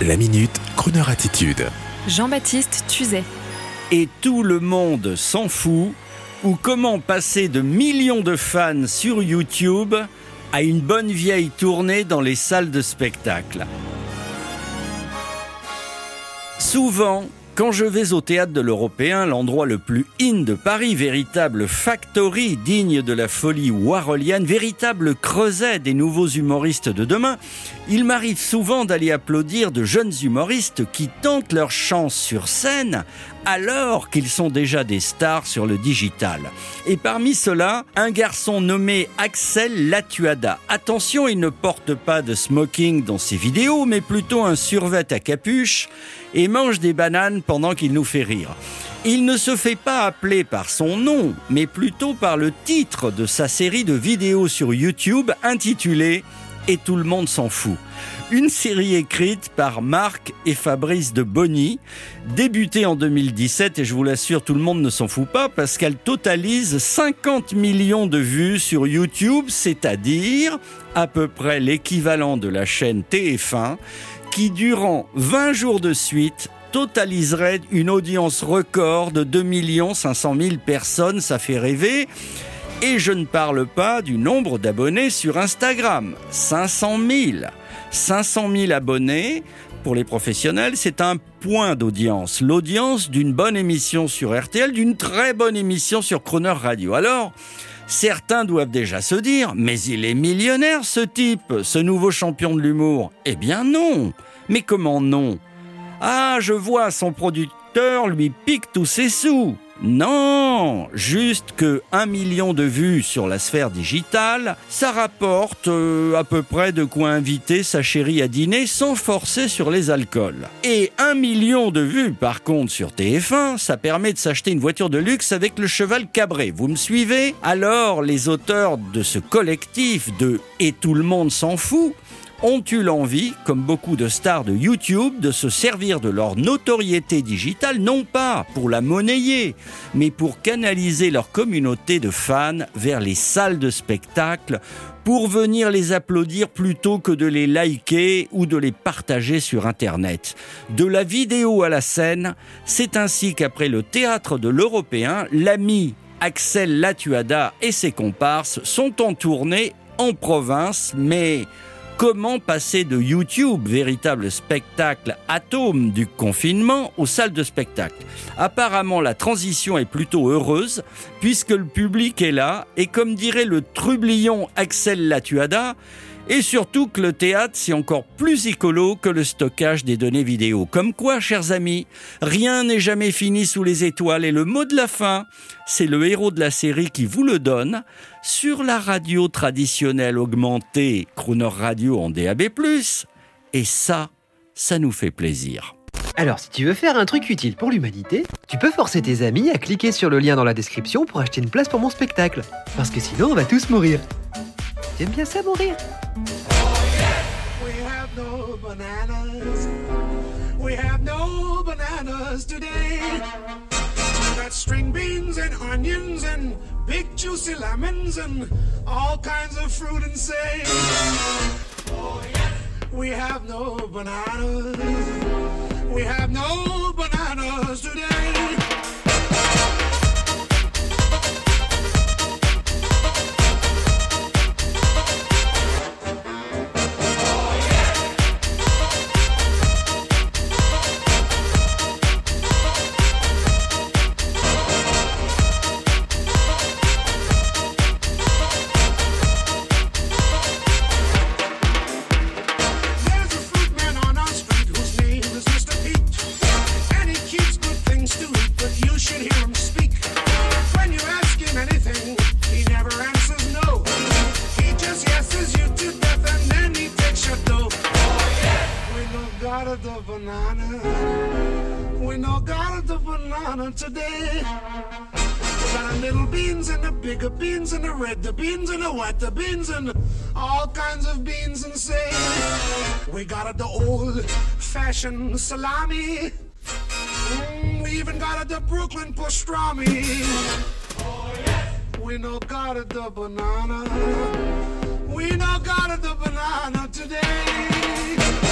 La minute, Kroneur attitude. Jean-Baptiste Tuzet. Et tout le monde s'en fout ou comment passer de millions de fans sur YouTube à une bonne vieille tournée dans les salles de spectacle? Souvent, quand je vais au théâtre de l'Européen, l'endroit le plus in de Paris, véritable factory digne de la folie warholienne, véritable creuset des nouveaux humoristes de demain, il m'arrive souvent d'aller applaudir de jeunes humoristes qui tentent leur chance sur scène alors qu'ils sont déjà des stars sur le digital. Et parmi ceux-là, un garçon nommé Axel Latuada. Attention, il ne porte pas de smoking dans ses vidéos, mais plutôt un survêt à capuche et mange des bananes pendant qu'il nous fait rire. Il ne se fait pas appeler par son nom, mais plutôt par le titre de sa série de vidéos sur YouTube intitulée Et tout le monde s'en fout. Une série écrite par Marc et Fabrice de Bonny, débutée en 2017 et je vous l'assure, tout le monde ne s'en fout pas parce qu'elle totalise 50 millions de vues sur YouTube, c'est-à-dire à peu près l'équivalent de la chaîne TF1 qui, durant 20 jours de suite, totaliserait une audience record de 2 500 000 personnes. Ça fait rêver. Et je ne parle pas du nombre d'abonnés sur Instagram. 500 000. 500 000 abonnés. Pour les professionnels, c'est un point d'audience. L'audience d'une bonne émission sur RTL, d'une très bonne émission sur Croner Radio. Alors, Certains doivent déjà se dire, mais il est millionnaire ce type, ce nouveau champion de l'humour. Eh bien non. Mais comment non? Ah, je vois, son producteur lui pique tous ses sous. Non, juste que un million de vues sur la sphère digitale, ça rapporte euh, à peu près de quoi inviter sa chérie à dîner sans forcer sur les alcools. Et un million de vues par contre sur TF1, ça permet de s'acheter une voiture de luxe avec le cheval cabré. Vous me suivez? Alors les auteurs de ce collectif de Et tout le monde s'en fout ont eu l'envie, comme beaucoup de stars de YouTube, de se servir de leur notoriété digitale, non pas pour la monnayer, mais pour canaliser leur communauté de fans vers les salles de spectacle, pour venir les applaudir plutôt que de les liker ou de les partager sur Internet. De la vidéo à la scène, c'est ainsi qu'après le théâtre de l'Européen, l'ami Axel Latuada et ses comparses sont en tournée en province, mais Comment passer de YouTube, véritable spectacle atome du confinement, aux salles de spectacle? Apparemment, la transition est plutôt heureuse, puisque le public est là, et comme dirait le trublion Axel Latuada, et surtout que le théâtre, c'est encore plus écolo que le stockage des données vidéo. Comme quoi, chers amis, rien n'est jamais fini sous les étoiles. Et le mot de la fin, c'est le héros de la série qui vous le donne. Sur la radio traditionnelle augmentée, Crooner Radio en DAB+. Et ça, ça nous fait plaisir. Alors, si tu veux faire un truc utile pour l'humanité, tu peux forcer tes amis à cliquer sur le lien dans la description pour acheter une place pour mon spectacle. Parce que sinon, on va tous mourir. T'aimes bien ça, mourir We have no bananas. We have no bananas today. We got string beans and onions and big juicy lemons and all kinds of fruit and say. We have no bananas. We have no no got a the banana. We no got a the banana today. We got a little beans and the bigger beans and the red, the beans and the white, the beans and all kinds of beans and say we got a the old fashioned salami. Mm, we even got a the Brooklyn pastrami. We no got a the banana. We no got a the banana today.